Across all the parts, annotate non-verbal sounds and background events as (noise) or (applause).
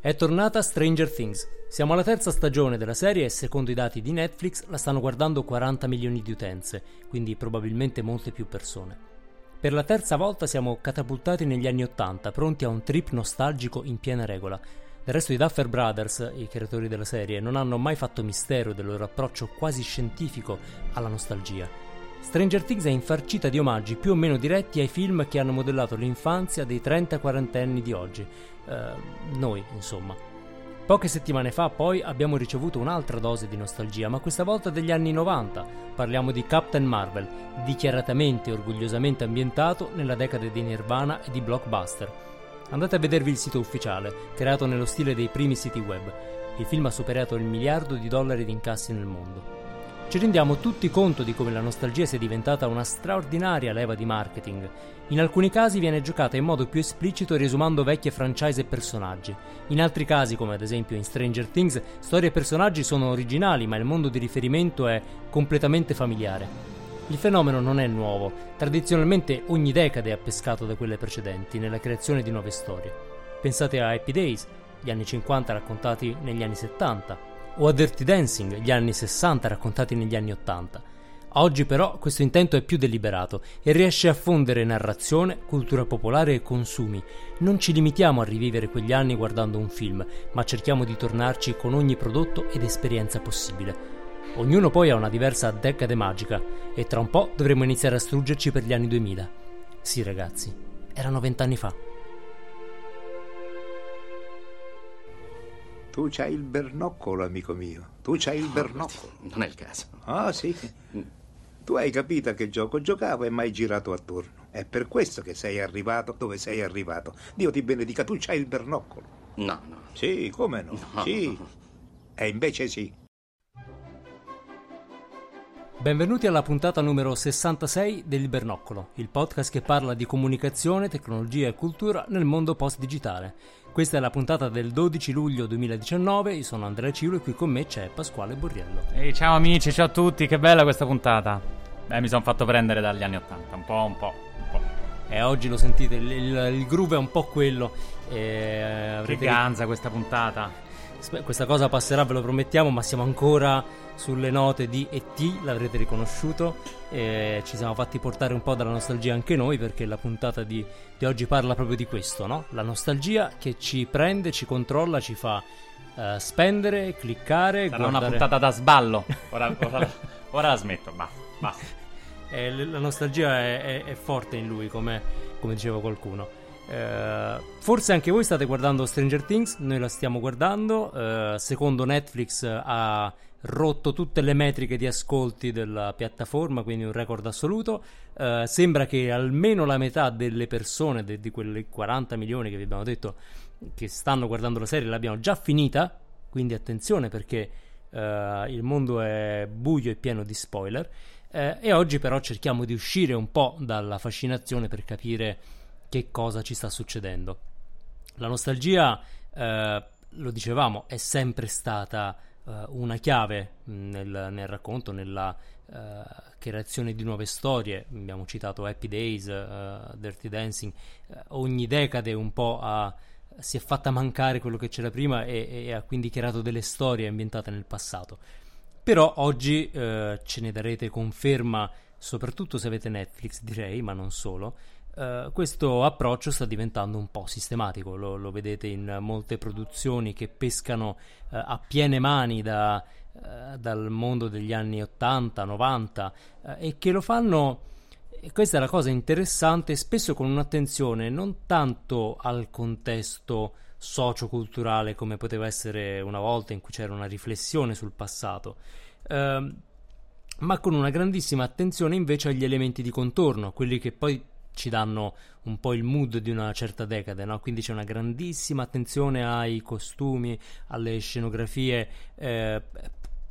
È tornata Stranger Things. Siamo alla terza stagione della serie e secondo i dati di Netflix la stanno guardando 40 milioni di utenze, quindi probabilmente molte più persone. Per la terza volta siamo catapultati negli anni Ottanta, pronti a un trip nostalgico in piena regola. Del resto i Duffer Brothers, i creatori della serie, non hanno mai fatto mistero del loro approccio quasi scientifico alla nostalgia. Stranger Things è infarcita di omaggi più o meno diretti ai film che hanno modellato l'infanzia dei 30-40 anni di oggi. Uh, noi, insomma. Poche settimane fa poi abbiamo ricevuto un'altra dose di nostalgia, ma questa volta degli anni 90. Parliamo di Captain Marvel, dichiaratamente e orgogliosamente ambientato nella decade di Nirvana e di Blockbuster. Andate a vedervi il sito ufficiale, creato nello stile dei primi siti web. Il film ha superato il miliardo di dollari di incassi nel mondo. Ci rendiamo tutti conto di come la nostalgia sia diventata una straordinaria leva di marketing. In alcuni casi viene giocata in modo più esplicito riesumando vecchie franchise e personaggi. In altri casi, come ad esempio in Stranger Things, storie e personaggi sono originali, ma il mondo di riferimento è completamente familiare. Il fenomeno non è nuovo, tradizionalmente ogni decade ha pescato da quelle precedenti nella creazione di nuove storie. Pensate a Happy Days, gli anni 50 raccontati negli anni 70, o a Dirty Dancing, gli anni 60 raccontati negli anni 80. Oggi però questo intento è più deliberato e riesce a fondere narrazione, cultura popolare e consumi. Non ci limitiamo a rivivere quegli anni guardando un film, ma cerchiamo di tornarci con ogni prodotto ed esperienza possibile. Ognuno poi ha una diversa decade magica e tra un po' dovremo iniziare a struggerci per gli anni 2000. Sì ragazzi, erano vent'anni fa. Tu c'hai il bernoccolo, amico mio. Tu c'hai il bernoccolo. Non è il caso. Ah, sì. Tu hai capito a che gioco giocavo e mai girato attorno. È per questo che sei arrivato dove sei arrivato. Dio ti benedica, tu c'hai il bernoccolo. No, no. Sì, come no? No. Sì. E invece sì. Benvenuti alla puntata numero 66 del Bernoccolo, il podcast che parla di comunicazione, tecnologia e cultura nel mondo post-digitale. Questa è la puntata del 12 luglio 2019, io sono Andrea Ciulo e qui con me c'è Pasquale Borriello. Ehi, ciao amici, ciao a tutti, che bella questa puntata. Beh, mi sono fatto prendere dagli anni Ottanta, un po', un po', un po'. E oggi lo sentite, il, il- il groove è un po' quello. E Che ganza questa puntata. Questa cosa passerà, ve lo promettiamo, ma siamo ancora sulle note di E.T., l'avrete riconosciuto. E ci siamo fatti portare un po' dalla nostalgia anche noi, perché la puntata di, di oggi parla proprio di questo, no? La nostalgia che ci prende, ci controlla, ci fa eh, spendere, cliccare, Sarà una guardare- puntata da sballo. (laughs) Ora, ora- ora la smetto, basta, basta. Eh, la nostalgia è, è- è forte in lui, come, come diceva qualcuno. Eh, forse anche voi state guardando Stranger Things, noi la stiamo guardando. eh, secondo Netflix eh, ha rotto tutte le metriche di ascolti della piattaforma, quindi un record assoluto. Eh, sembra che almeno la metà delle persone, de- di quelle 40 milioni che vi abbiamo detto, che stanno guardando la serie, l'abbiano già finita. Quindi attenzione perché eh, il mondo è buio e pieno di spoiler. E oggi però cerchiamo di uscire un po' dalla fascinazione per capire che cosa ci sta succedendo. La nostalgia, eh, lo dicevamo, è sempre stata eh, una chiave mh, nel, nel racconto, nella eh, creazione di nuove storie. Abbiamo citato Happy Days, eh, Dirty Dancing, eh, ogni decade un po' ha- si è fatta mancare quello che c'era prima e, e ha quindi creato delle storie ambientate nel passato. Però oggi eh, ce ne darete conferma, soprattutto se avete Netflix, direi, ma non solo. Eh, questo approccio sta diventando un po' sistematico, lo, lo vedete in molte produzioni che pescano eh, a piene mani da, eh, dal mondo degli anni 80, 90 eh, e che lo fanno, e questa è la cosa interessante, spesso con un'attenzione non tanto al contesto socioculturale come poteva essere una volta in cui c'era una riflessione sul passato, ehm, ma con una grandissima attenzione invece agli elementi di contorno, quelli che poi ci danno un po' il mood di una certa decade, no? Quindi c'è una grandissima attenzione ai costumi, alle scenografie. eh,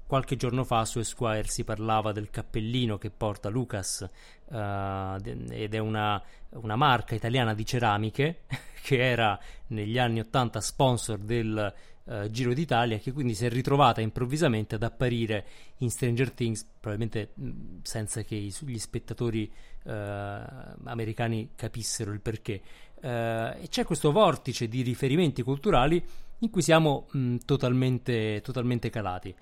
qualche giorno fa su Esquire si parlava del cappellino che porta Lucas de- ed è una, una marca italiana di ceramiche (laughs) che era negli anni 80 sponsor del eh, Giro d'Italia che quindi si è ritrovata improvvisamente ad apparire in Stranger Things probabilmente mh, senza che gli spettatori americani capissero il perché Eh, e c'è questo vortice di riferimenti culturali in cui siamo mh, totalmente, totalmente calati.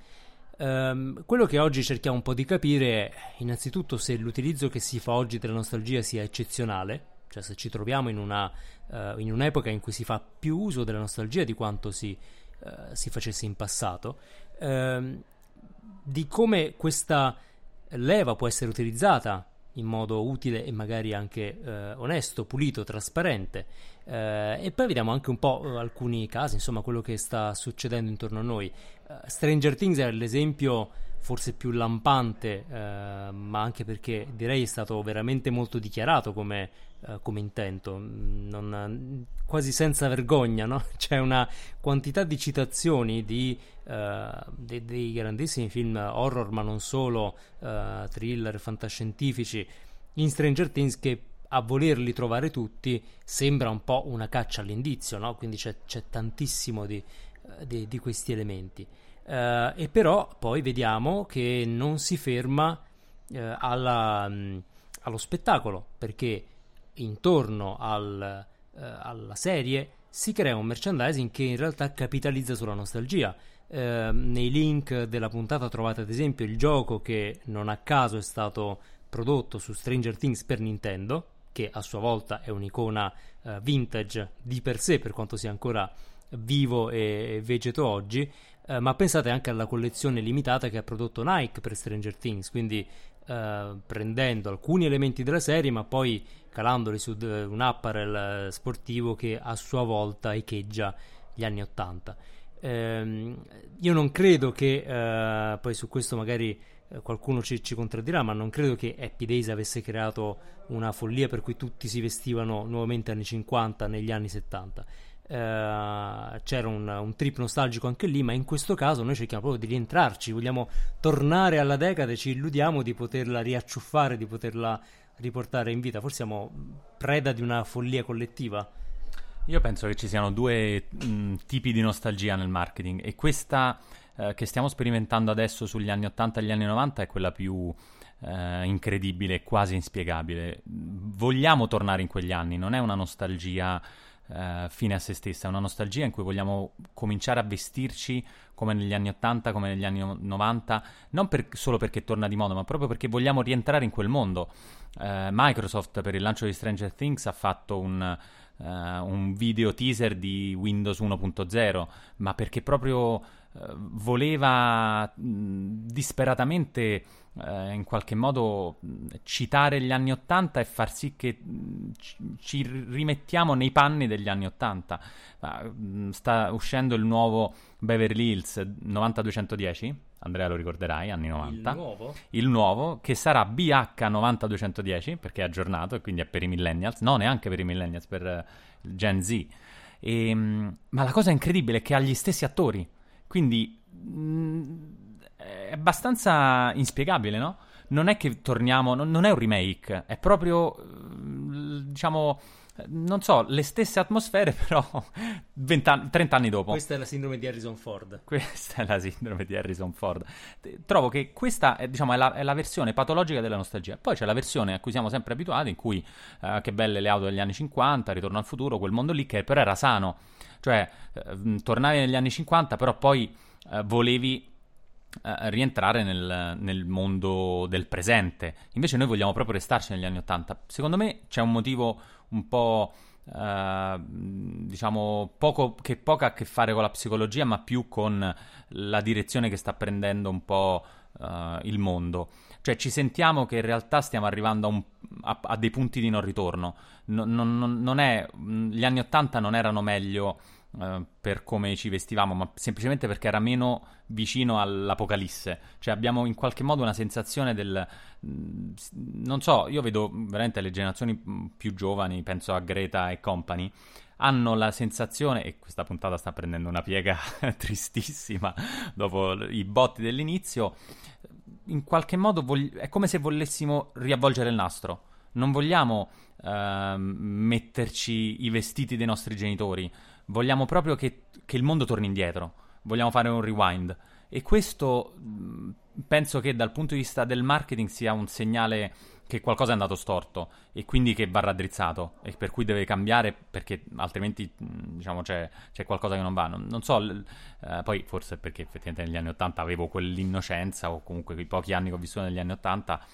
Um, quello che oggi cerchiamo un po' di capire è innanzitutto se l'utilizzo che si fa oggi della nostalgia sia eccezionale, cioè se ci troviamo in, una, uh, in un'epoca in cui si fa più uso della nostalgia di quanto si, uh, si facesse in passato, uh, di come questa leva può essere utilizzata in modo utile e magari anche eh, onesto, pulito, trasparente. Eh, e poi vediamo anche un po' eh, alcuni casi, insomma, quello che sta succedendo intorno a noi. Uh, Stranger Things è l'esempio forse più lampante, uh, ma anche perché direi è stato veramente molto dichiarato come, uh, come intento, mm, non, quasi senza vergogna, no? (laughs) C'è una quantità di citazioni di, dei, dei, grandissimi film horror, ma non solo, thriller, fantascientifici, in Stranger Things che a volerli trovare tutti sembra un po' una caccia all'indizio, no? quindi c'è, c'è tantissimo di, eh, di, di, questi elementi. Uh, e però poi vediamo che non si ferma uh, alla, um, allo spettacolo, perché intorno al, uh, alla serie si crea un merchandising che in realtà capitalizza sulla nostalgia. nei link della puntata trovate ad esempio il gioco che non a caso è stato prodotto su Stranger Things per Nintendo, che a sua volta è un'icona uh, vintage di per sé, per quanto sia ancora vivo e vegeto oggi. Uh, ma pensate anche alla collezione limitata che ha prodotto Nike per Stranger Things, quindi uh, prendendo alcuni elementi della serie, ma poi calandoli su un apparel sportivo che a sua volta echeggia gli anni Ottanta. Ehm, io non credo che poi su questo magari eh, qualcuno ci, ci, contraddirà, ma non credo che Happy Days avesse creato una follia per cui tutti si vestivano nuovamente anni 50 negli anni 70. Uh, eh, c'era un, un, trip nostalgico anche lì, ma in questo caso noi cerchiamo proprio di rientrarci, vogliamo tornare alla decade, ci illudiamo di poterla riacciuffare, di poterla riportare in vita. Forse siamo preda di una follia collettiva. Io penso che ci siano due mh, tipi di nostalgia nel marketing e questa eh, che stiamo sperimentando adesso sugli anni 80 e gli anni 90 è quella più eh, incredibile, quasi inspiegabile. Vogliamo tornare in quegli anni, non è una nostalgia eh, fine a se stessa, è una nostalgia in cui vogliamo cominciare a vestirci come negli anni 80, come negli anni 90, non per, solo perché torna di moda, ma proprio perché vogliamo rientrare in quel mondo. Eh, Microsoft per il lancio di Stranger Things ha fatto un uh, un video teaser di Windows 1.0, ma perché proprio voleva mh, disperatamente uh, in qualche modo citare gli anni 80 e far sì che mh, ci rimettiamo nei panni degli anni 80. sta uscendo il nuovo Beverly Hills 9210 Andrea lo ricorderai, anni 90. Il nuovo? Il nuovo, che sarà BH90210, perché è aggiornato e quindi è per i millennials. No, neanche per i millennials, per uh, Gen Z. E, ma la cosa incredibile è che ha gli stessi attori. Quindi mh, mm, è abbastanza inspiegabile, no? Non è che torniamo, non, non è un remake, è proprio, diciamo non so, le stesse atmosfere, (laughs) però anni, 30 anni dopo. Questa è la sindrome di Harrison Ford. (laughs) Questa è la sindrome di Harrison Ford. Trovo che questa è, diciamo, è, la, è la, versione patologica della nostalgia. Poi c'è la versione a cui siamo sempre abituati, in cui uh, che belle le auto degli anni 50, Ritorno al futuro, quel mondo lì che però era sano. Cioè, uh, tornavi negli anni 50, però poi uh, volevi rientrare nel, nel, mondo del presente. Invece noi vogliamo proprio restarci negli anni 80. Secondo me c'è un motivo un po'... Uh, diciamo poco, che poco ha a che fare con la psicologia, ma più con la direzione che sta prendendo un po' uh, il mondo. Cioè ci sentiamo che in realtà stiamo arrivando a, un, a, a dei punti di non ritorno. Non, non, non è, gli anni Ottanta non erano meglio eh, per come ci vestivamo, ma semplicemente perché era meno vicino all'apocalisse. Cioè abbiamo in qualche modo una sensazione del... Mm, non so, io vedo veramente le generazioni mm, più giovani, penso a Greta e company, hanno la sensazione, e questa puntata sta prendendo una piega (laughs) tristissima dopo i botti dell'inizio, in qualche modo vog- è come se volessimo riavvolgere il nastro. Non vogliamo uh, metterci i vestiti dei nostri genitori, vogliamo proprio che, che il mondo torni indietro, vogliamo fare un rewind. E questo penso che dal punto di vista del marketing sia un segnale che qualcosa è andato storto e quindi che va raddrizzato e per cui deve cambiare perché altrimenti diciamo c'è, c'è qualcosa che non va. Non, non so, eh, poi forse perché effettivamente negli anni 80 avevo quell'innocenza o comunque quei pochi anni che ho vissuto negli anni 80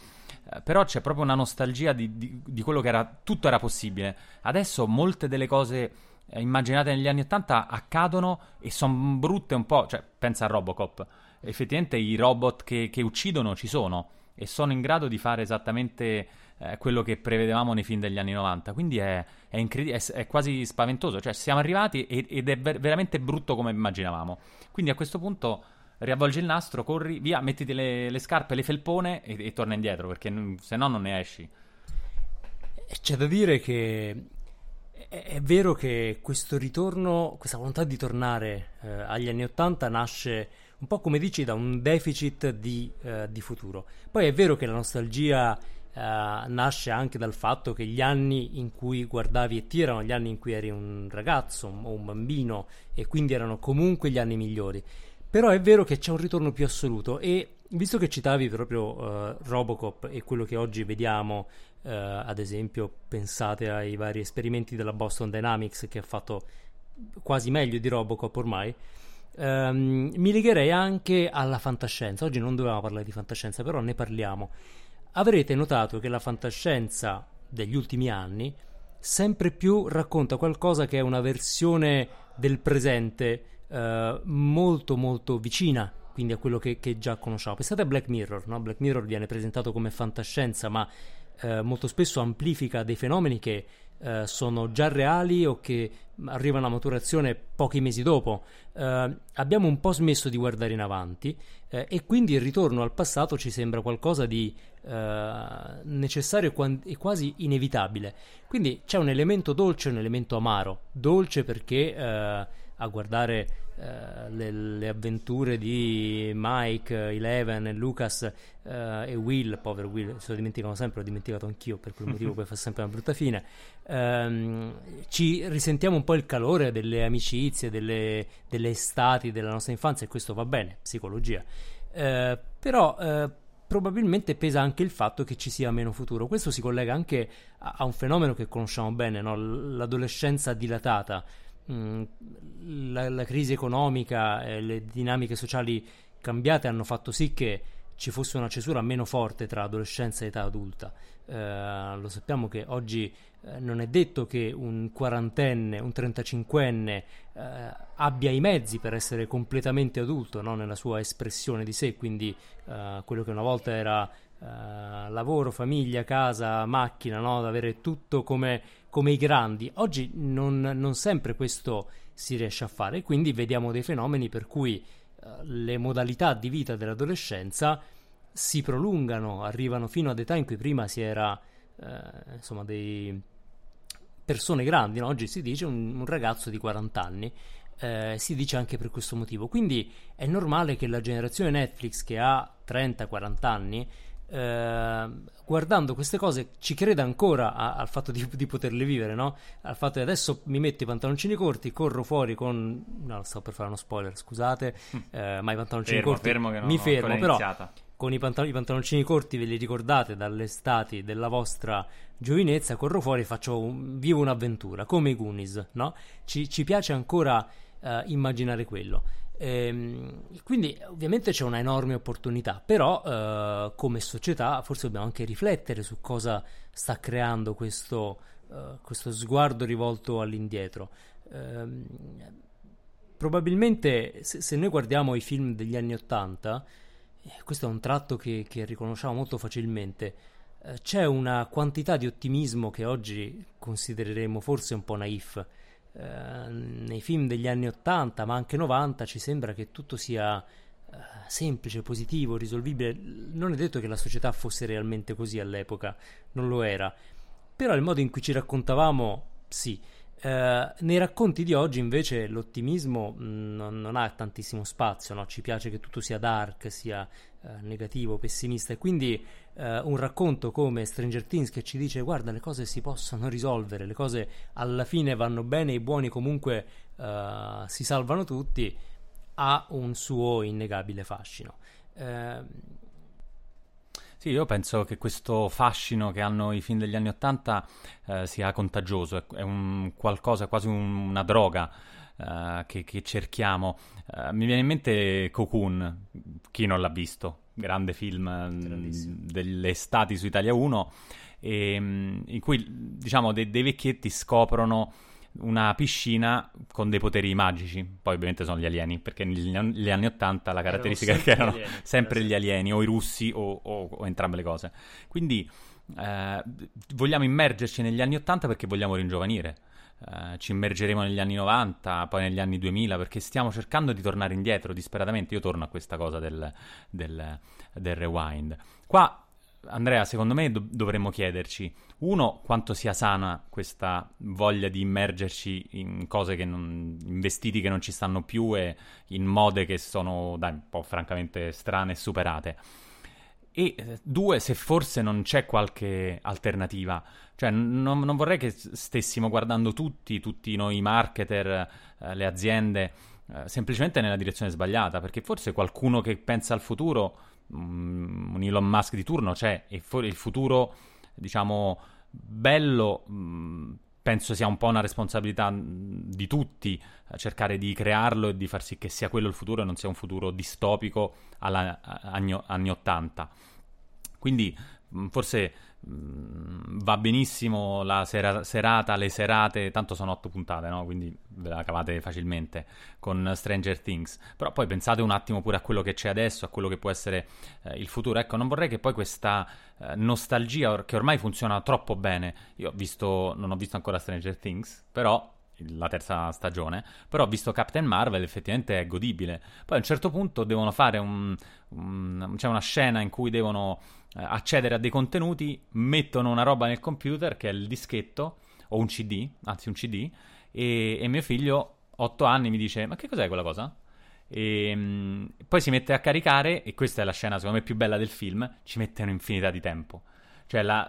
eh, però c'è proprio una nostalgia di, di, di, quello che era tutto era possibile. Adesso molte delle cose immaginate negli anni 80 accadono e sono brutte un po', cioè pensa a Robocop. Effettivamente i robot che, che uccidono ci sono e sono in grado di fare esattamente eh, quello che prevedevamo nei film degli anni 90. Quindi è, è, incredi- è, è quasi spaventoso. Cioè, siamo arrivati ed, ed è ver- veramente brutto come immaginavamo. Quindi a questo punto riavvolgi il nastro, corri via, mettiti le, le scarpe, le felpone e, e torna indietro perché se no non ne esci. C'è da dire che è, vero che questo ritorno, questa volontà di tornare eh, agli anni Ottanta nasce un po' come dici da un deficit di, eh, di futuro. Poi è vero che la nostalgia eh, nasce anche dal fatto che gli anni in cui guardavi e ti erano gli anni in cui eri un ragazzo o un bambino e quindi erano comunque gli anni migliori. Però è vero che c'è un ritorno più assoluto e visto che citavi proprio uh, Robocop e quello che oggi vediamo, uh, ad esempio pensate ai vari esperimenti della Boston Dynamics che ha fatto quasi meglio di Robocop ormai, um, mi legherei anche alla fantascienza. Oggi non dovevamo parlare di fantascienza, però ne parliamo. Avrete notato che la fantascienza degli ultimi anni sempre più racconta qualcosa che è una versione del presente eh, molto molto vicina quindi a quello che, che già conosciamo. Pensate a Black Mirror, no? Black Mirror viene presentato come fantascienza, ma eh, molto spesso amplifica dei fenomeni che eh, sono già reali o che arrivano a maturazione pochi mesi dopo. Eh, abbiamo un po' smesso di guardare in avanti eh, e quindi il ritorno al passato ci sembra qualcosa di eh, necessario e quasi inevitabile. Quindi c'è un elemento dolce e un elemento amaro. Dolce perché a guardare eh, le, le, avventure di Mike, Eleven, Lucas eh, e Will, povero Will, se lo dimenticano sempre, l'ho dimenticato anch'io, per quel motivo (laughs) poi fa sempre una brutta fine. Ehm, ci risentiamo un po' il calore delle amicizie, delle, delle estati della nostra infanzia e questo va bene, psicologia. Eh, però eh, probabilmente pesa anche il fatto che ci sia meno futuro. Questo si collega anche a, a un fenomeno che conosciamo bene, no? l'adolescenza dilatata. Mm, la, la, crisi economica e le dinamiche sociali cambiate hanno fatto sì che ci fosse una cesura meno forte tra adolescenza e età adulta. Eh, lo sappiamo che oggi eh, non è detto che un quarantenne, un trentacinquenne eh, abbia i mezzi per essere completamente adulto no? nella sua espressione di sé, quindi eh, quello che una volta era eh, lavoro, famiglia, casa, macchina, no? avere tutto come, come i grandi. Oggi non, non, sempre questo si riesce a fare, quindi vediamo dei fenomeni per cui uh, le modalità di vita dell'adolescenza si prolungano, arrivano fino ad età in cui prima si era uh, insomma dei persone grandi, no? oggi si dice un, un ragazzo di 40 anni. Eh, si dice anche per questo motivo. Quindi è normale che la generazione Netflix che ha 30-40 anni eh, guardando queste cose ci creda ancora a, al fatto di, di, poterle vivere, no? Al fatto che adesso mi metto i pantaloncini corti, corro fuori con... No, sto per fare uno spoiler, scusate, mm. eh, ma i pantaloncini fermo, corti... Fermo non mi fermo, però iniziata. con i, pantal- i, pantaloncini corti ve li ricordate dalle estati della vostra giovinezza, corro fuori e faccio un, vivo un'avventura, come i Goonies, no? Ci, ci piace ancora uh, immaginare quello. Ehm, quindi ovviamente c'è una enorme opportunità, però eh, come società forse dobbiamo anche riflettere su cosa sta creando questo, eh, questo sguardo rivolto all'indietro. Ehm, probabilmente se, se, noi guardiamo i film degli anni Ottanta, eh, questo è un tratto che, che riconosciamo molto facilmente, eh, c'è una quantità di ottimismo che oggi considereremo forse un po' naif eh, nei film degli anni 80 ma anche 90 ci sembra che tutto sia eh, semplice, positivo, risolvibile. Non è detto che la società fosse realmente così all'epoca, non lo era. Però il modo in cui ci raccontavamo, sì. Uh, nei racconti di oggi invece l'ottimismo mh, mm, non, non, ha tantissimo spazio, no? ci piace che tutto sia dark, sia negativo, pessimista e quindi uh, un racconto come Stranger Things che ci dice guarda le cose si possono risolvere, le cose alla fine vanno bene, i buoni comunque si salvano tutti, ha un suo innegabile fascino. Sì, io penso che questo fascino che hanno i film degli anni Ottanta eh, sia contagioso, è, è un qualcosa, quasi un, una droga eh, che, che, cerchiamo. Uh, mi viene in mente Cocoon, chi non l'ha visto, grande film mm, delle estati su Italia 1, e, mm, in cui diciamo dei, dei vecchietti scoprono una piscina con dei poteri magici. Poi ovviamente sono gli alieni, perché negli anni Ottanta la caratteristica è che erano alieni, (laughs) sempre gli alieni, o i russi o, o, o entrambe le cose. Quindi eh, vogliamo immergerci negli anni Ottanta perché vogliamo ringiovanire. Uh, ci immergeremo negli anni 90, poi negli anni 2000, perché stiamo cercando di tornare indietro disperatamente. Io torno a questa cosa del, del, del rewind. Qua, Andrea, secondo me do- dovremmo chiederci, uno, quanto sia sana questa voglia di immergerci in cose che non, in vestiti che non ci stanno più e in mode che sono, dai, un po' francamente strane e superate. E eh, due, se forse non c'è qualche alternativa. Cioè, non, non vorrei che stessimo guardando tutti, tutti noi marketer, eh, le aziende, eh, semplicemente nella direzione sbagliata, perché forse qualcuno che pensa al futuro, um, un Elon Musk di turno c'è, e for- il futuro, diciamo, bello... Um, penso sia un po' una responsabilità di tutti cercare di crearlo e di far sì che sia quello il futuro e non sia un futuro distopico alla, anni, anni 80. Quindi forse va benissimo la sera, serata, le serate, tanto sono otto puntate, no? quindi ve la cavate facilmente con Stranger Things. Però poi pensate un attimo pure a quello che c'è adesso, a quello che può essere eh, il futuro. Ecco, non vorrei che poi questa eh, nostalgia, che ormai funziona troppo bene, io ho visto, non ho visto ancora Stranger Things, però la terza stagione, però visto Captain Marvel effettivamente è godibile. Poi a un certo punto devono fare un, un c'è una scena in cui devono eh, accedere a dei contenuti, mettono una roba nel computer che è il dischetto o un CD, anzi un CD, e, e mio figlio, 8 anni, mi dice: Ma che cos'è quella cosa? E um, poi si mette a caricare, e questa è la scena secondo me più bella del film, ci mette un'infinità di tempo. Cioè, la,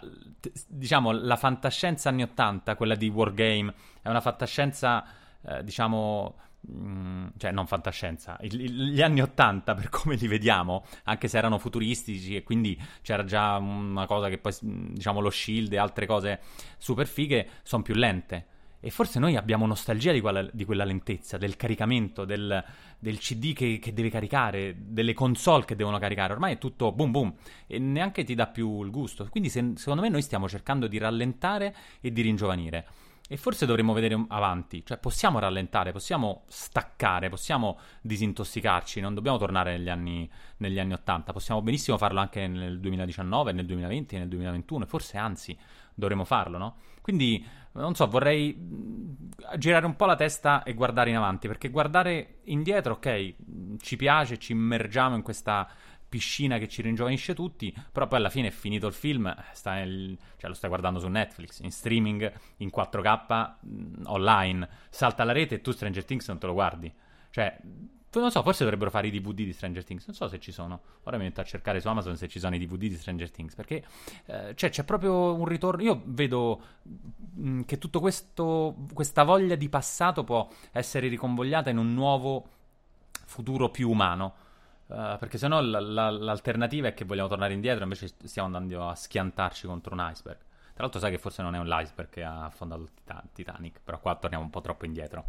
diciamo, la fantascienza anni 80, quella di Wargame, è una fantascienza, eh, diciamo, Mm, cioè non fantascienza, il, gli anni 80 per come li vediamo, anche se erano futuristici e quindi c'era già una cosa che poi diciamo lo shield e altre cose super fighe, sono più lente. E forse noi abbiamo nostalgia di quella, di quella lentezza, del caricamento, del, del CD che, che, deve caricare, delle console che devono caricare. Ormai è tutto boom boom e neanche ti dà più il gusto. Quindi se, secondo me noi stiamo cercando di rallentare e di ringiovanire. E forse dovremmo vedere avanti, cioè possiamo rallentare, possiamo staccare, possiamo disintossicarci, non dobbiamo tornare negli anni, negli anni 80, possiamo benissimo farlo anche nel 2019, nel 2020, nel 2021, forse anzi dovremmo farlo, no? Quindi, non so, vorrei girare un po' la testa e guardare in avanti, perché guardare indietro, ok, ci piace, ci immergiamo in questa piscina che ci ringiovanisce tutti, però poi alla fine è finito il film, nel, cioè lo stai guardando su Netflix, in streaming, in 4K, mh, online, salta la rete e tu Stranger Things non te lo guardi. Cioè, non so, forse dovrebbero fare i DVD di Stranger Things, non so se ci sono. Ora mi metto a cercare su Amazon se ci sono i DVD di Stranger Things, perché eh, cioè, c'è proprio un ritorno. Io vedo mh, che tutto questo, questa voglia di passato può essere riconvogliata in un nuovo futuro più umano Uh, perché sennò l- l- l'alternativa è che vogliamo tornare indietro, invece stiamo andando a schiantarci contro un iceberg. Tra l'altro, sai che forse non è un iceberg che ha affondato il Tita- Titanic, però qua torniamo un po' troppo indietro.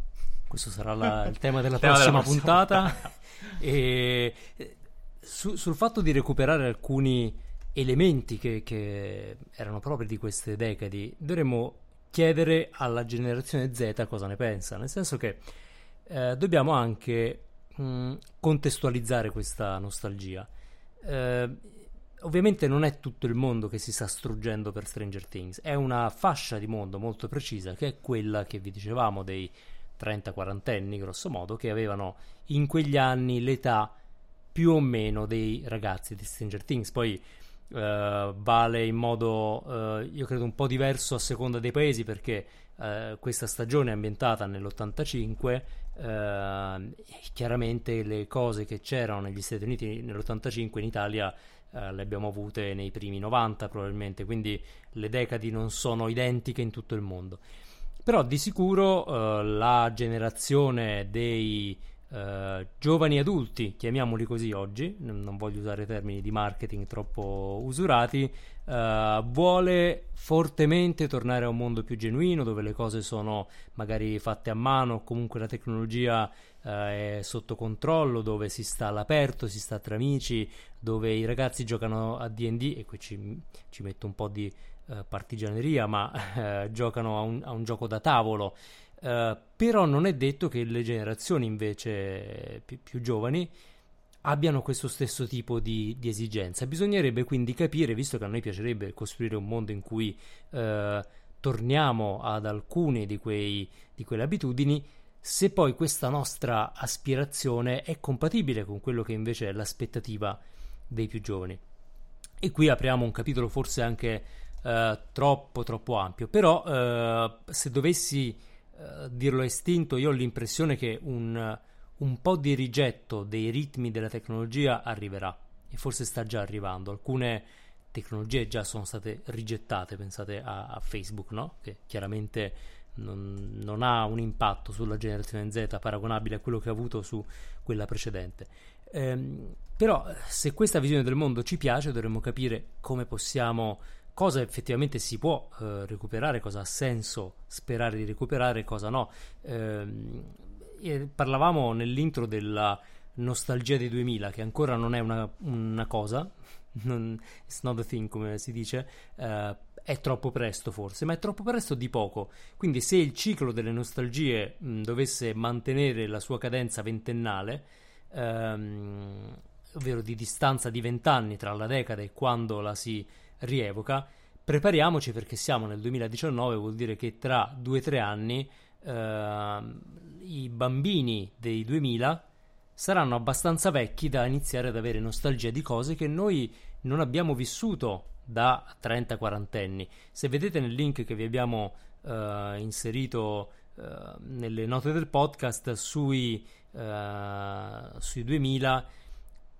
Questo sarà la, il tema della (laughs) tema prossima, della puntata. puntata. e su, sul fatto di recuperare alcuni elementi che, che erano propri di queste decadi, dovremmo chiedere alla generazione Z cosa ne pensa, nel senso che eh, dobbiamo anche mh, mm, contestualizzare questa nostalgia. Eh, ovviamente non è tutto il mondo che si sta struggendo per Stranger Things, è una fascia di mondo molto precisa che è quella che vi dicevamo dei 30-40 anni, grosso modo, che avevano in quegli anni l'età più o meno dei ragazzi di Stranger Things. Poi uh, vale in modo, uh, io credo, un po' diverso a seconda dei paesi perché uh, questa stagione è ambientata nell'85 Uh, chiaramente le cose che c'erano negli Stati Uniti nell'85 in Italia uh, le abbiamo avute nei primi 90 probabilmente, quindi le decadi non sono identiche in tutto il mondo. Però di sicuro uh, la generazione dei Uh, giovani adulti, chiamiamoli così oggi, non voglio usare termini di marketing troppo usurati, uh, vuole fortemente tornare a un mondo più genuino dove le cose sono magari fatte a mano, comunque la tecnologia uh, è sotto controllo, dove si sta all'aperto, si sta tra amici, dove i ragazzi giocano a DD e qui ci, ci metto un po' di partigianeria, ma giocano a un, a un gioco da tavolo. Uh, però non è detto che le generazioni invece più, più giovani abbiano questo stesso tipo di, di, esigenza. Bisognerebbe quindi capire, visto che a noi piacerebbe costruire un mondo in cui uh, torniamo ad alcune di, quei, di quelle abitudini, se poi questa nostra aspirazione è compatibile con quello che invece è l'aspettativa dei più giovani. E qui apriamo un capitolo forse anche uh, troppo troppo ampio, però se dovessi eh, dirlo estinto, io ho l'impressione che un, un po' di rigetto dei ritmi della tecnologia arriverà e forse sta già arrivando. Alcune tecnologie già sono state rigettate, pensate a, a Facebook, no? che chiaramente non, non, ha un impatto sulla generazione Z paragonabile a quello che ha avuto su quella precedente. Ehm, però se questa visione del mondo ci piace dovremmo capire come possiamo cosa effettivamente si può eh, recuperare, cosa ha senso sperare di recuperare, cosa no. Eh, parlavamo nell'intro della nostalgia dei 2000, che ancora non è una, una cosa, (laughs) non, it's not a thing come si dice, eh, è troppo presto forse, ma è troppo presto di poco. Quindi se il ciclo delle nostalgie mh, dovesse mantenere la sua cadenza ventennale, ehm, ovvero di distanza di vent'anni tra la decada e quando la si rievoca, prepariamoci perché siamo nel 2019, vuol dire che tra due o tre anni eh, i bambini dei 2000 saranno abbastanza vecchi da iniziare ad avere nostalgia di cose che noi non abbiamo vissuto da 30-40 anni. Se vedete nel link che vi abbiamo eh, inserito eh, nelle note del podcast sui, eh, sui 2000,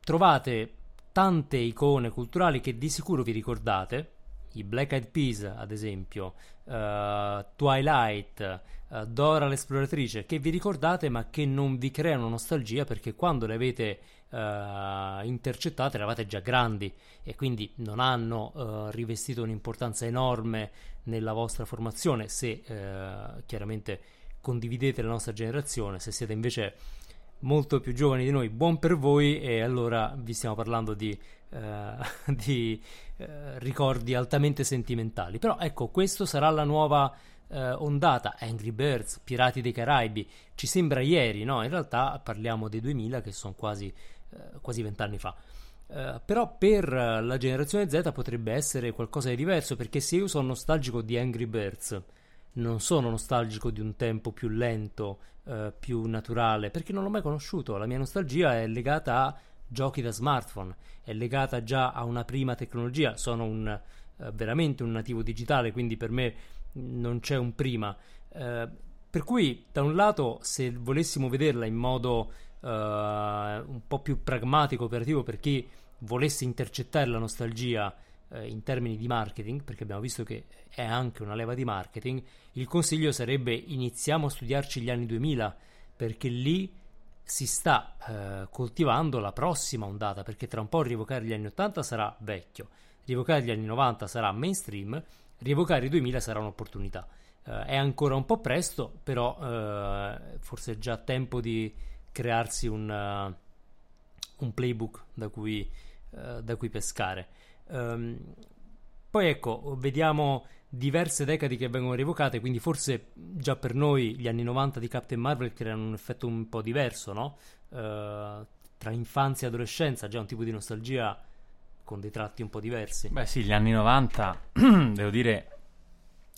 trovate tante icone culturali che di sicuro vi ricordate, i Black Eyed Peas ad esempio, uh, Twilight, uh, Dora l'esploratrice, che vi ricordate ma che non vi creano nostalgia perché quando le avete uh, intercettate eravate già grandi e quindi non hanno rivestito un'importanza enorme nella vostra formazione se chiaramente condividete la nostra generazione, se siete invece molto più giovani di noi, buon per voi e allora vi stiamo parlando di, uh, (laughs) di uh, ricordi altamente sentimentali. Però ecco, questo sarà la nuova uh, ondata, Angry Birds, Pirati dei Caraibi, ci sembra ieri, no? In realtà parliamo dei 2000 che sono quasi, quasi vent'anni fa. Uh, però per la generazione Z potrebbe essere qualcosa di diverso perché se io sono nostalgico di Angry Birds non sono nostalgico di un tempo più lento, eh, più naturale, perché non l'ho mai conosciuto. La mia nostalgia è legata a giochi da smartphone, è legata già a una prima tecnologia. Sono un, eh, veramente un nativo digitale, quindi per me non c'è un prima. Eh, per cui, da un lato, se volessimo vederla in modo eh, un po' più pragmatico, operativo, per chi volesse intercettare la nostalgia eh, in termini di marketing, perché abbiamo visto che è anche una leva di marketing, il consiglio sarebbe iniziamo a studiarci gli anni 2000, perché lì si sta eh, coltivando la prossima ondata, perché tra un po' rievocare gli anni 80 sarà vecchio, rievocare gli anni 90 sarà mainstream, rievocare i 2000 sarà un'opportunità. Eh, è ancora un po' presto, però eh, forse è già tempo di crearsi un, uh, un playbook da cui, uh, da cui pescare. Um, poi ecco, vediamo diverse decadi che vengono rievocate, quindi forse già per noi gli anni 90 di Captain Marvel creano un effetto un po' diverso, no? Uh, tra infanzia e adolescenza, già un tipo di nostalgia con dei tratti un po' diversi. Beh sì, gli anni 90, (clears throat) devo dire,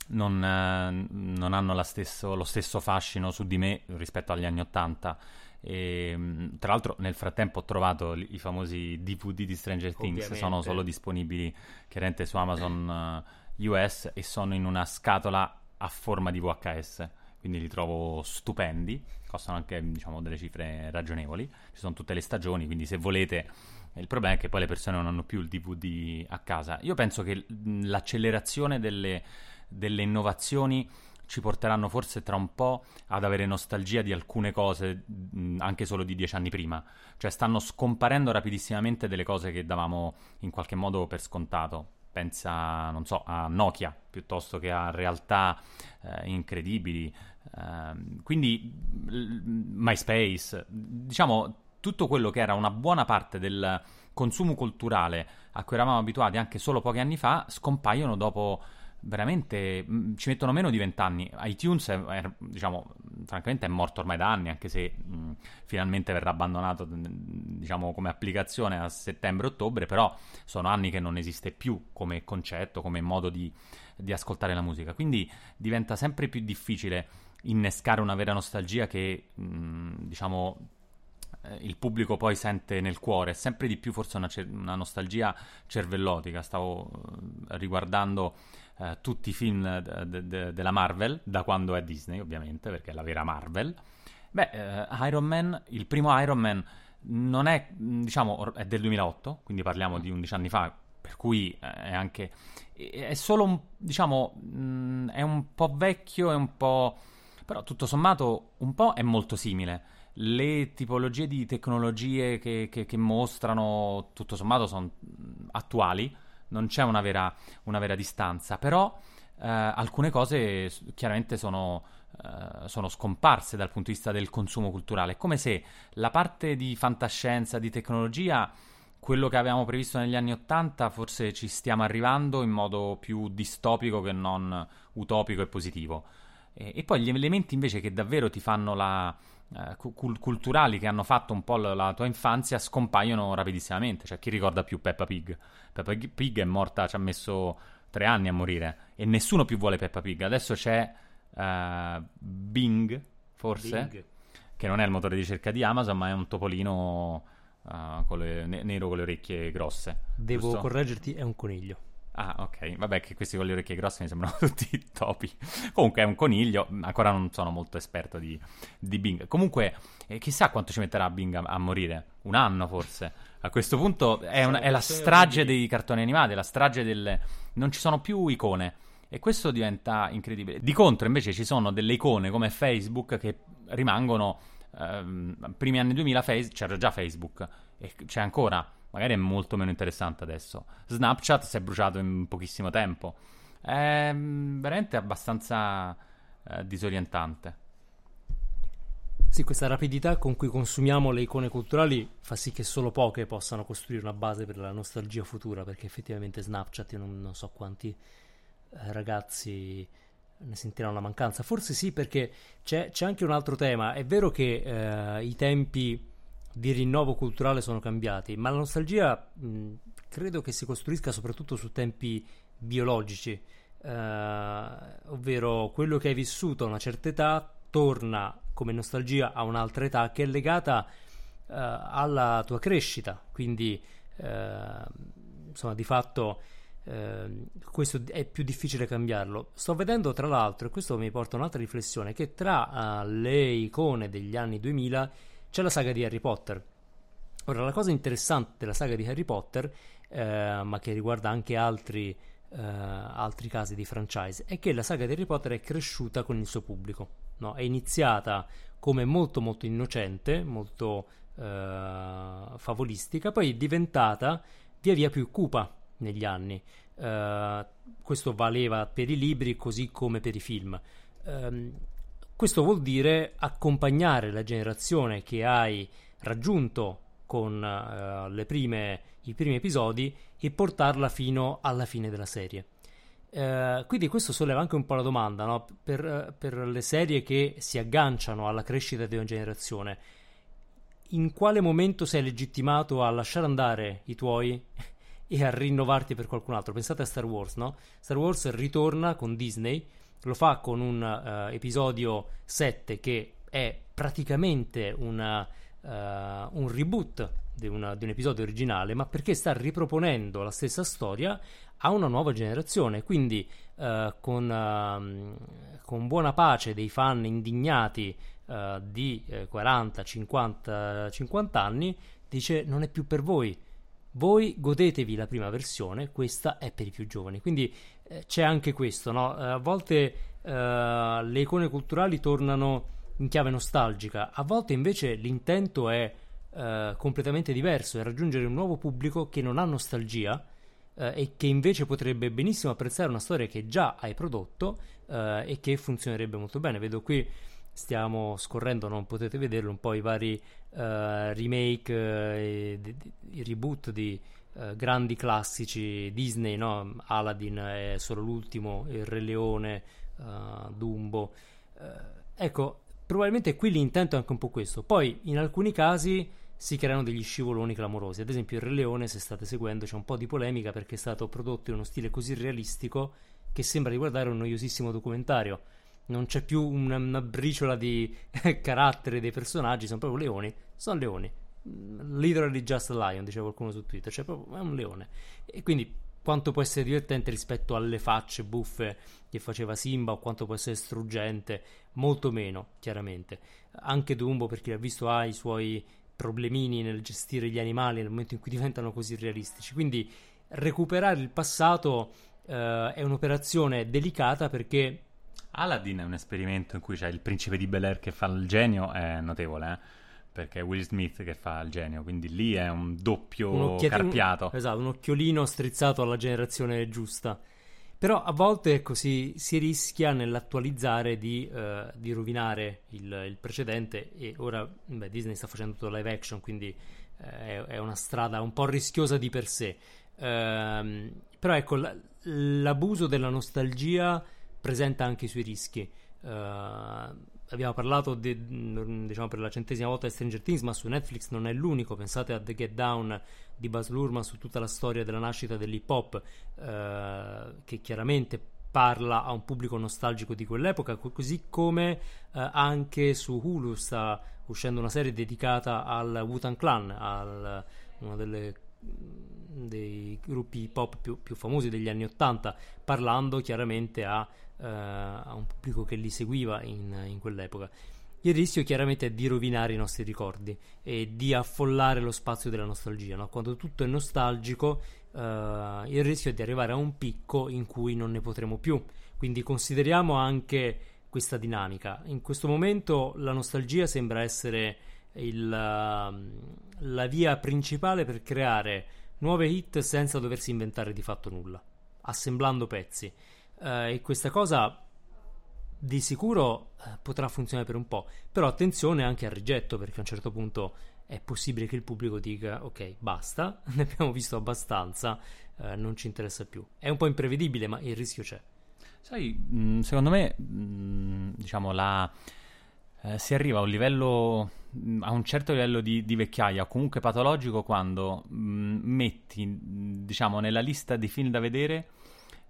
non, non hanno stesso, lo stesso fascino su di me rispetto agli anni 80 e, ehm, tra l'altro, nel frattempo ho trovato i famosi DVD di Stranger Things, Ovviamente. sono solo disponibili chiaramente su Amazon eh, US e sono in una scatola a forma di VHS, quindi li trovo stupendi, costano anche diciamo, delle cifre ragionevoli, ci sono tutte le stagioni, quindi se volete il problema è che poi le persone non hanno più il DVD a casa. Io penso che l'accelerazione delle, delle innovazioni ci porteranno forse tra un po' ad avere nostalgia di alcune cose mh, anche solo di dieci anni prima. Cioè stanno scomparendo rapidissimamente delle cose che davamo in qualche modo per scontato. Pensa, non so, a Nokia piuttosto che a realtà eh, incredibili. Uh, quindi MySpace, diciamo tutto quello che era una buona parte del consumo culturale a cui eravamo abituati anche solo pochi anni fa, scompaiono dopo veramente mh, ci mettono meno di vent'anni. iTunes, è, è, diciamo, francamente è morto ormai da anni, anche se mh, finalmente verrà abbandonato diciamo, come applicazione a settembre-ottobre, però sono anni che non esiste più come concetto, come modo di, di ascoltare la musica. Quindi diventa sempre più difficile innescare una vera nostalgia che, mh, diciamo, eh, il pubblico poi sente nel cuore, sempre di più forse una, una nostalgia cervellotica. Stavo eh, riguardando eh, tutti i film de- de- della Marvel, da quando è Disney ovviamente, perché è la vera Marvel. Beh, eh, Iron Man, il primo Iron Man non è, diciamo, è del 2008, quindi parliamo di 11 anni fa, per cui è anche... è solo un, diciamo, mh, mm, è un po' vecchio, è un po'... però tutto sommato un po' è molto simile le tipologie di tecnologie che, che, che mostrano, tutto sommato, sono attuali, non c'è una vera, una vera distanza, però eh, alcune cose chiaramente sono, eh, sono, scomparse dal punto di vista del consumo culturale. Come se la parte di fantascienza, di tecnologia, quello che avevamo previsto negli anni Ottanta, forse ci stiamo arrivando in modo più distopico che non utopico e positivo. E, e poi gli elementi invece che davvero ti fanno la eh, cul- culturali che hanno fatto un po' la, tua infanzia scompaiono rapidissimamente. Cioè, chi ricorda più Peppa Pig? Peppa Pig è morta, ci ha messo tre anni a morire e nessuno più vuole Peppa Pig. Adesso c'è uh, Bing, forse, Bing. che non è il motore di ricerca di Amazon, ma è un topolino uh, con le, ne- nero con le orecchie grosse. Devo giusto? correggerti, è un coniglio. Ah, ok. Vabbè, che questi con le orecchie grosse mi sembrano (laughs) tutti topi. Comunque è un coniglio. Ancora non sono molto esperto di, di Bing. Comunque, eh, chissà quanto ci metterà Bing a, a, morire. Un anno, forse. A questo punto è, un, è la strage dei cartoni animati, la strage delle... Non ci sono più icone. E questo diventa incredibile. Di contro, invece, ci sono delle icone come Facebook che rimangono... Ehm, primi anni 2000 face- c'era già Facebook e c'è ancora magari è molto meno interessante adesso. Snapchat si è bruciato in pochissimo tempo. È mm, veramente abbastanza eh, disorientante. Sì, questa rapidità con cui consumiamo le icone culturali fa sì che solo poche possano costruire una base per la nostalgia futura, perché effettivamente Snapchat, io non, non so quanti eh, ragazzi ne sentiranno la mancanza. Forse sì, perché c'è, c'è, anche un altro tema. È vero che eh, i tempi di rinnovo culturale sono cambiati, ma la nostalgia mh, credo che si costruisca soprattutto su tempi biologici, eh, ovvero quello che hai vissuto a una certa età torna come nostalgia a un'altra età che è legata eh, alla tua crescita, quindi eh, insomma di fatto eh, questo è più difficile cambiarlo. Sto vedendo tra l'altro, e questo mi porta a un'altra riflessione, che tra uh, le icone degli anni 2000 c'è la saga di Harry Potter. Ora, la cosa interessante della saga di Harry Potter, eh, ma che riguarda anche altri, eh, altri, casi di franchise, è che la saga di Harry Potter è cresciuta con il suo pubblico. No? È iniziata come molto molto innocente, molto eh, favolistica, poi è diventata via via più cupa negli anni. Uh, questo valeva per i libri così come per i film. Um, questo vuol dire accompagnare la generazione che hai raggiunto con uh, prime, i primi episodi e portarla fino alla fine della serie. Uh, quindi questo solleva anche un po' la domanda no? per, per, le serie che si agganciano alla crescita di una generazione. In quale momento sei legittimato a lasciare andare i tuoi (laughs) e a rinnovarti per qualcun altro? Pensate a Star Wars, no? Star Wars ritorna con Disney lo fa con un uh, episodio 7 che è praticamente una, uh, un reboot di, una, di, un episodio originale, ma perché sta riproponendo la stessa storia a una nuova generazione. Quindi, uh, con, ehm, con, buona pace dei fan indignati di 40, 50, 50 anni, dice: Non è più per voi. Voi godetevi la prima versione, questa è per i più giovani. Quindi eh, c'è anche questo, no? Eh, a volte le icone culturali tornano in chiave nostalgica, a volte invece l'intento è completamente diverso, è raggiungere un nuovo pubblico che non ha nostalgia e che invece potrebbe benissimo apprezzare una storia che già hai prodotto uh, e che funzionerebbe molto bene. Vedo qui, stiamo scorrendo, non potete vederlo, un po' i vari remake, e di, di, i reboot di grandi classici Disney, no? Aladdin è solo l'ultimo, Il Re Leone, Dumbo. ecco, probabilmente qui l'intento è anche un po' questo. Poi in alcuni casi si creano degli scivoloni clamorosi. Ad esempio, il Re Leone, se state seguendo, c'è un po' di polemica perché è stato prodotto in uno stile così realistico che sembra riguardare un noiosissimo documentario. Non c'è più una, una briciola di (laughs) carattere dei personaggi, sono proprio leoni. Sono leoni. Literally just a lion, diceva qualcuno su Twitter, cioè proprio è un leone. E quindi quanto può essere divertente rispetto alle facce buffe che faceva Simba o quanto può essere struggente, molto meno, chiaramente. Anche Dumbo, per chi l'ha visto, ha i suoi problemini nel gestire gli animali nel momento in cui (laughs) diventano così realistici. Quindi recuperare il passato eh, è un'operazione delicata perché Aladdin è un esperimento in cui c'è il principe di Bel Air che fa il genio, è notevole, eh? Perché è Will Smith che fa il genio, quindi lì è un doppio un carpiato. esatto, un occhiolino strizzato alla generazione giusta. Però a volte ecco, si, si rischia nell'attualizzare di, uh, di rovinare il, il, precedente e ora beh, Disney sta facendo tutto live action, quindi uh, è, è, una strada un po' rischiosa di per sé. Uh, però ecco, l- l'abuso della nostalgia presenta anche i suoi rischi. Uh, abbiamo parlato di, diciamo per la centesima volta di Stranger Things, ma su Netflix non è l'unico. Pensate a The Get Down di Buzz Lurman su tutta la storia della nascita dell'hip hop, eh, che chiaramente parla a un pubblico nostalgico di quell'epoca, così come eh, anche su Hulu sta uscendo una serie dedicata al Wu-Tang Clan, al, uno delle, dei gruppi hip hop più, più, famosi degli anni Ottanta, parlando chiaramente a eh, a un pubblico che li seguiva in, in quell'epoca. Il rischio chiaramente è di rovinare i nostri ricordi e di affollare lo spazio della nostalgia. No? Quando tutto è nostalgico, uh, il rischio è di arrivare a un picco in cui non ne potremo più. Quindi consideriamo anche questa dinamica. In questo momento la nostalgia sembra essere il, uh, la via principale per creare nuove hit senza doversi inventare di fatto nulla, assemblando pezzi. Uh, e questa cosa di sicuro uh, potrà funzionare per un po', però attenzione anche al rigetto perché a un certo punto è possibile che il pubblico dica ok basta, (laughs) ne abbiamo visto abbastanza, uh, non ci interessa più. È un po' imprevedibile ma il rischio c'è. Sai, mh, secondo me, mh, diciamo, la, eh, si arriva a un livello, a un certo livello di, di vecchiaia, comunque patologico, quando mh, metti, diciamo, nella lista di film da vedere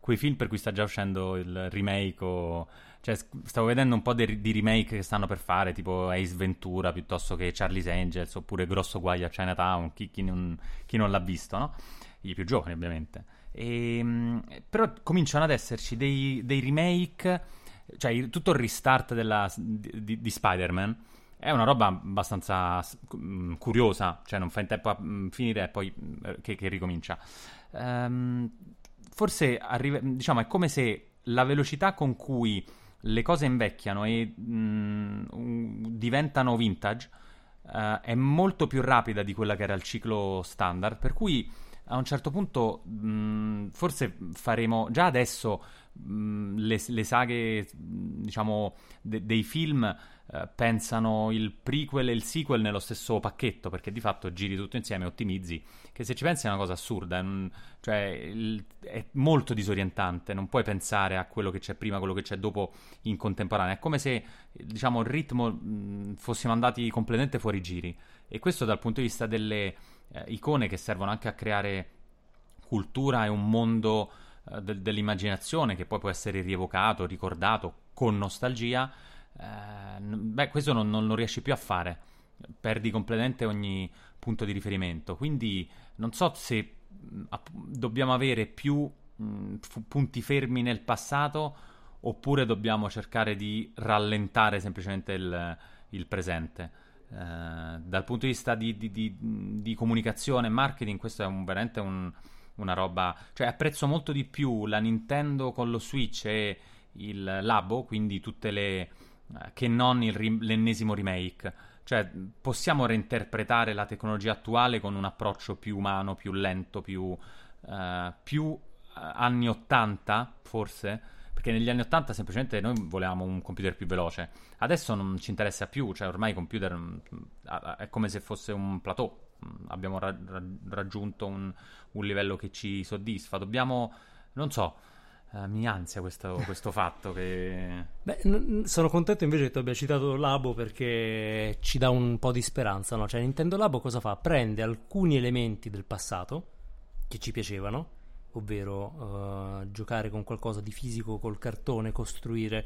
quei film per cui sta già uscendo il remake o... Cioè, stavo vedendo un po' di, di remake che stanno per fare, tipo Ace Ventura piuttosto che Charlie's Angels oppure Grosso Guaio a Chinatown, chi, chi, non, chi non l'ha visto, no? I più giovani ovviamente. E, ehm, però cominciano ad esserci dei, dei remake, cioè tutto il restart della, di, di, Spider-Man è una roba abbastanza um, curiosa, cioè non fa in tempo a um, finire e poi uh, che, che, ricomincia. Um, forse arriva, diciamo, è come se la velocità con cui le cose invecchiano e mh, mm, diventano vintage uh, è molto più rapida di quella che era il ciclo standard, per cui a un certo punto mh, mm, forse faremo già adesso mh, mm, le, le, saghe diciamo de, dei film eh, pensano il prequel e il sequel nello stesso pacchetto, perché di fatto giri tutto insieme e ottimizzi, che se ci pensi è una cosa assurda, è, cioè il, è molto disorientante, non puoi pensare a quello che c'è prima, quello che c'è dopo in contemporanea, è come se diciamo il ritmo mh, fossimo andati completamente fuori giri. E questo dal punto di vista delle eh, icone che servono anche a creare cultura e un mondo eh, de- dell'immaginazione che poi può essere rievocato, ricordato con nostalgia eh, beh, questo non, non, lo riesci più a fare, perdi completamente ogni punto di riferimento. Quindi non so se mh, dobbiamo avere più mh, punti fermi nel passato oppure dobbiamo cercare di rallentare semplicemente il, il presente. Uh, dal punto di vista di, di, di, di comunicazione e marketing, questo è un, veramente un, una roba. Cioè, apprezzo molto di più la Nintendo con lo Switch e il labo, quindi tutte le... Eh, che non il, l'ennesimo remake. Cioè, possiamo reinterpretare la tecnologia attuale con un approccio più umano, più lento, più, uh, più anni 80, forse? Perché negli anni 80 semplicemente noi volevamo un computer più veloce. Adesso non ci interessa più, cioè ormai il computer mh, è come se fosse un plateau. Abbiamo ra- raggiunto un, un livello che ci soddisfa. Dobbiamo, non so, Uh, mi ansia questo, (laughs) questo fatto che... Beh, n- sono contento invece che tu abbia citato Labo perché ci dà un po' di speranza, no? Cioè Nintendo Labo cosa fa? Prende alcuni elementi del passato che ci piacevano, ovvero uh, giocare con qualcosa di fisico, col cartone, costruire,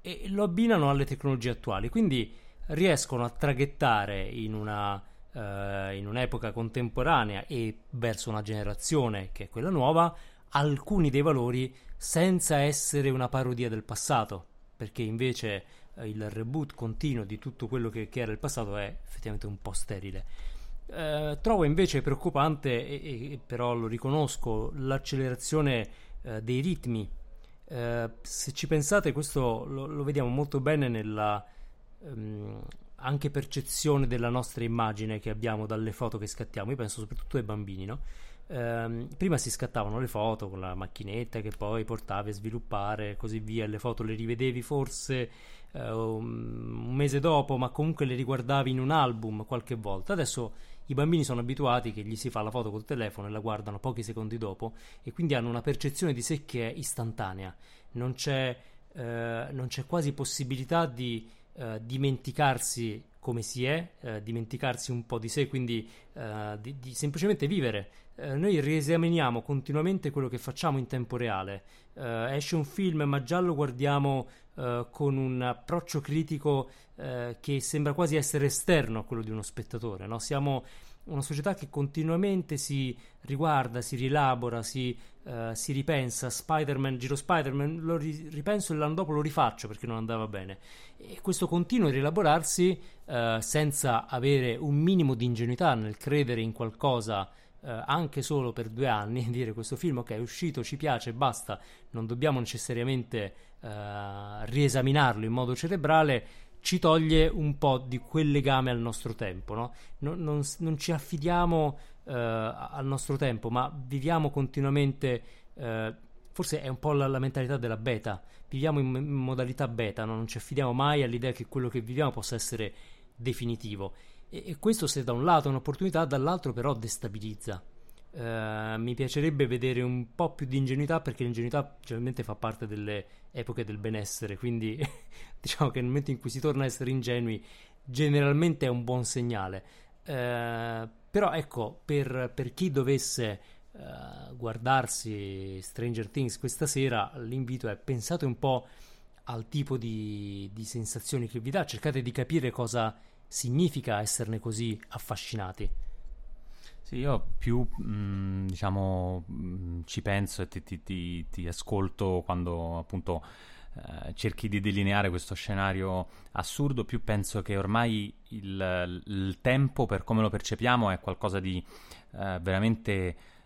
e lo abbinano alle tecnologie attuali, quindi riescono a traghettare in una, uh, in un'epoca contemporanea e verso una generazione che è quella nuova alcuni dei valori senza essere una parodia del passato, perché invece eh, il reboot continuo di tutto quello che, che, era il passato è effettivamente un po' sterile. Eh, trovo invece preoccupante, e, e, però lo riconosco, l'accelerazione eh, dei ritmi. Eh, se ci pensate, questo lo, lo vediamo molto bene nella ehm, anche percezione della nostra immagine che abbiamo dalle foto che scattiamo. Io penso soprattutto ai bambini, no? Ehm, prima si scattavano le foto con la macchinetta che poi portavi a sviluppare e così via, le foto le rivedevi forse eh, un mese dopo, ma comunque le riguardavi in un album qualche volta. Adesso i bambini sono abituati che gli si fa la foto col telefono e la guardano pochi secondi dopo e quindi hanno una percezione di sé che è istantanea, non c'è, eh, non c'è quasi possibilità di eh, dimenticarsi come si è, eh, dimenticarsi un po' di sé, quindi eh, di, di, semplicemente vivere. Eh, noi riesaminiamo continuamente quello che facciamo in tempo reale. Eh, esce un film, ma già lo guardiamo eh, con un approccio critico eh, che sembra quasi essere esterno a quello di uno spettatore. No? Siamo una società che continuamente si riguarda, si rielabora, si, uh, si ripensa. Spider-Man, giro Spider-Man, lo ri- ripenso e l'anno dopo lo rifaccio perché non andava bene. E questo continuo rielaborarsi uh, senza avere un minimo di ingenuità nel credere in qualcosa. Uh, anche solo per due anni (laughs) dire questo film ok è uscito, ci piace, basta, non dobbiamo necessariamente riesaminarlo in modo cerebrale ci toglie un po' di quel legame al nostro tempo, no? non, non, non, ci affidiamo uh, al nostro tempo, ma viviamo continuamente, uh, forse è un po' la, la, mentalità della beta, viviamo in, in modalità beta, no? non ci affidiamo mai all'idea che quello che viviamo possa essere definitivo. E, e questo se da un lato è un'opportunità, dall'altro però destabilizza. Uh, mi piacerebbe vedere un po' più di ingenuità perché l'ingenuità generalmente fa parte delle epoche del benessere, quindi (laughs) diciamo che nel momento in cui si torna a essere ingenui generalmente è un buon segnale. Uh, però ecco, per, per chi dovesse uh, guardarsi Stranger Things questa sera, l'invito è pensate un po' al tipo di, di sensazioni che vi dà, cercate di capire cosa significa esserne così affascinati. Sì, io più mh, mm, diciamo mh, mm, ci penso e ti, ti, ti, ti ascolto quando appunto eh, cerchi di delineare questo scenario assurdo, più penso che ormai il, il tempo per come lo percepiamo è qualcosa di eh, veramente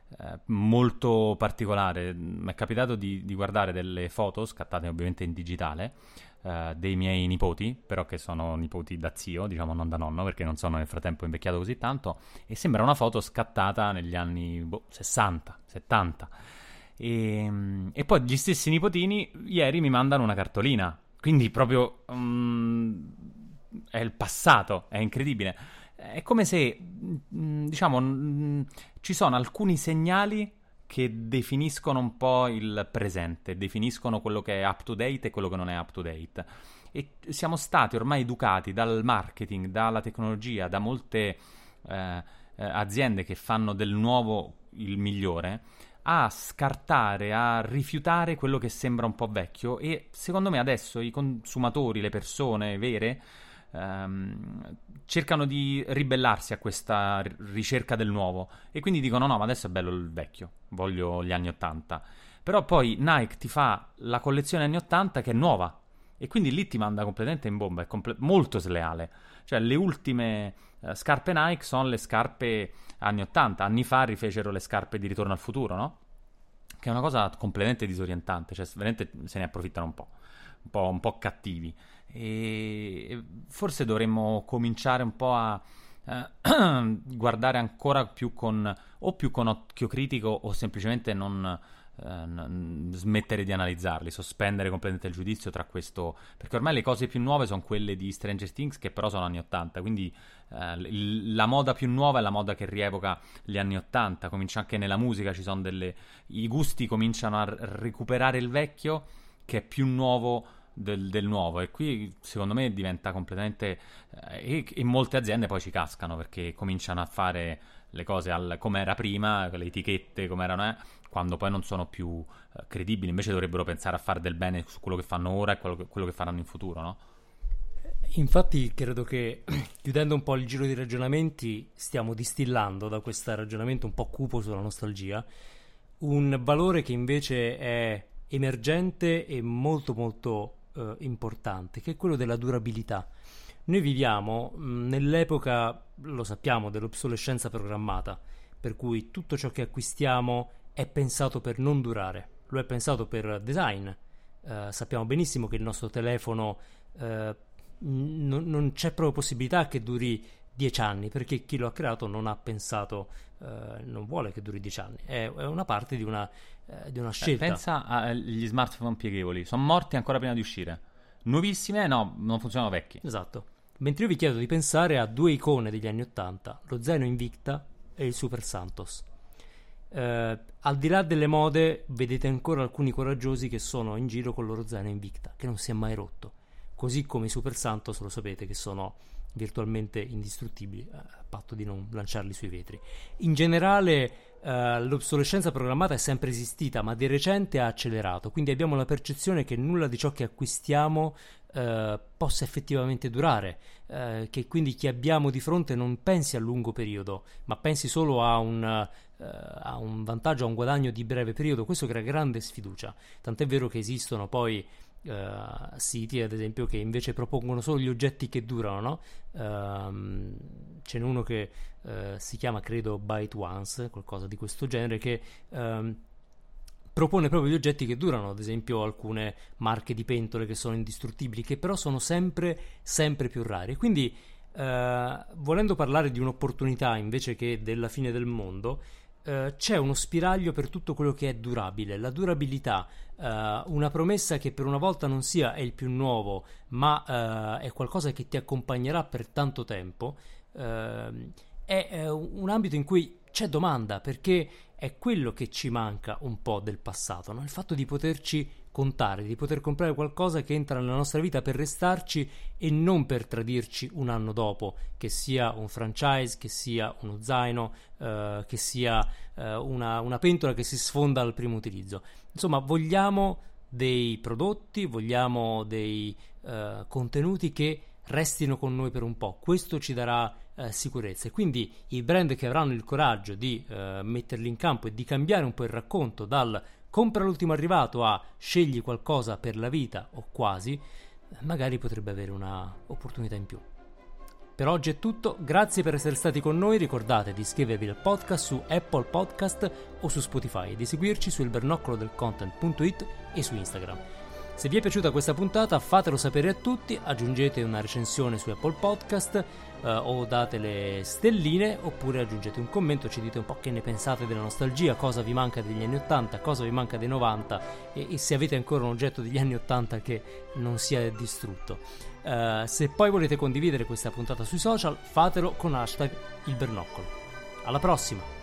eh, molto particolare. Mi è capitato di, di guardare delle foto scattate ovviamente in digitale uh, dei miei nipoti, però che sono nipoti da zio, diciamo non da nonno, perché non sono nel frattempo invecchiato così tanto, e sembra una foto scattata negli anni boh, 60, 70. E, e, poi gli stessi nipotini ieri mi mandano una cartolina, quindi proprio um, è il passato, è incredibile. È come se, mm, diciamo, mm, ci sono alcuni segnali che definiscono un po' il presente, definiscono quello che è up to date e quello che non è up to date. E siamo stati ormai educati dal marketing, dalla tecnologia, da molte eh, eh, aziende che fanno del nuovo il migliore, a scartare, a rifiutare quello che sembra un po' vecchio e secondo me adesso i consumatori, le persone vere, ehm, cercano di ribellarsi a questa ricerca del nuovo e quindi dicono no, ma adesso è bello il vecchio, voglio gli anni 80. Però poi Nike ti fa la collezione anni 80 che è nuova e quindi lì ti manda completamente in bomba, è comple- molto sleale. Cioè le ultime uh, scarpe Nike sono le scarpe anni 80, anni fa rifecero le scarpe di Ritorno al futuro, no? Che è una cosa completamente disorientante, cioè veramente se ne approfittano un po'. un po', un po cattivi. E forse dovremmo cominciare un po' a eh, (clears throat) guardare ancora più con o più con occhio critico o semplicemente non eh, smettere di analizzarli, sospendere completamente il giudizio tra questo perché ormai le cose più nuove sono quelle di Stranger Things che però sono anni 80, quindi eh, la moda più nuova è la moda che rievoca gli anni 80, comincia anche nella musica, ci sono delle i gusti cominciano a recuperare il vecchio che è più nuovo del, del, nuovo e qui secondo me diventa completamente eh, e, e, molte aziende poi ci cascano perché cominciano a fare le cose al, come era prima, le etichette come erano eh, quando poi non sono più eh, credibili invece dovrebbero pensare a fare del bene su quello che fanno ora e quello che, quello che faranno in futuro no? Infatti credo che (clears throat) chiudendo un po' il giro di ragionamenti stiamo distillando da questo ragionamento un po' cupo sulla nostalgia un valore che invece è emergente e molto molto eh, importante, che è quello della durabilità. Noi viviamo mh, nell'epoca, lo sappiamo, dell'obsolescenza programmata, per cui tutto ciò che acquistiamo è pensato per non durare, lo è pensato per design. Eh, sappiamo benissimo che il nostro telefono eh, n- non c'è proprio possibilità che duri dieci anni, perché chi lo ha creato non ha pensato, eh, non vuole che duri dieci anni, è, è una parte di una, eh, di una scelta. Eh, pensa agli smartphone pieghevoli, sono morti ancora prima di uscire. Nuovissime, no, non funzionano vecchi. Esatto. Mentre io vi chiedo di pensare a due icone degli anni Ottanta, lo zaino Invicta e il Super Santos. Eh, al di là delle mode, vedete ancora alcuni coraggiosi che sono in giro con il loro zaino Invicta, che non si è mai rotto. Così come i Super Santos, lo sapete, che sono virtualmente indistruttibili, eh, a patto di non lanciarli sui vetri. In generale, eh, l'obsolescenza programmata è sempre esistita, ma di recente ha accelerato, quindi abbiamo la percezione che nulla di ciò che acquistiamo uh, possa effettivamente durare, uh, che quindi chi abbiamo di fronte non pensi a lungo periodo, ma pensi solo a un, a un vantaggio, a un guadagno di breve periodo. Questo crea grande sfiducia, tant'è vero che esistono poi uh, siti, ad esempio, che invece propongono solo gli oggetti che durano, no? Uh, ce n'è uno che uh, si chiama, credo, Byte Once, qualcosa di questo genere, che um, propone proprio gli oggetti che durano, ad esempio alcune marche di pentole che sono indistruttibili, che però sono sempre, sempre più rari. Quindi, uh, volendo parlare di un'opportunità invece che della fine del mondo, Uh, c'è uno spiraglio per tutto quello che è durabile, la durabilità, uh, una promessa che per una volta non sia è il più nuovo, ma uh, è qualcosa che ti accompagnerà per tanto tempo, ehm, è un ambito in cui c'è domanda perché è quello che ci manca un po' del passato, no? il fatto di poterci contare, di poter comprare qualcosa che entra nella nostra vita per restarci e non per tradirci un anno dopo, che sia un franchise, che sia uno zaino, eh, che sia eh, una, una pentola che si sfonda al primo utilizzo. Insomma, vogliamo dei prodotti, vogliamo dei eh, contenuti che restino con noi per un po'. Questo ci darà eh, sicurezza. E quindi i brand che avranno il coraggio di eh, metterli in campo e di cambiare un po' il racconto dal compra l'ultimo arrivato a scegli qualcosa per la vita o quasi, magari potrebbe avere un'opportunità in più. Per oggi è tutto, grazie per essere stati con noi, ricordate di iscrivervi al podcast su Apple Podcast o su Spotify e di seguirci su ilbernoccolo e su Instagram. Se vi è piaciuta questa puntata fatelo sapere a tutti, aggiungete una recensione su Apple Podcast eh, o date le stelline oppure aggiungete un commento, ci dite un po' che ne pensate della nostalgia, cosa vi manca degli anni 80, cosa vi manca dei 90 e, e se avete ancora un oggetto degli anni 80 che non sia distrutto. Uh, se poi volete condividere questa puntata sui social, fatelo con hashtag il bernoccolo. Alla prossima!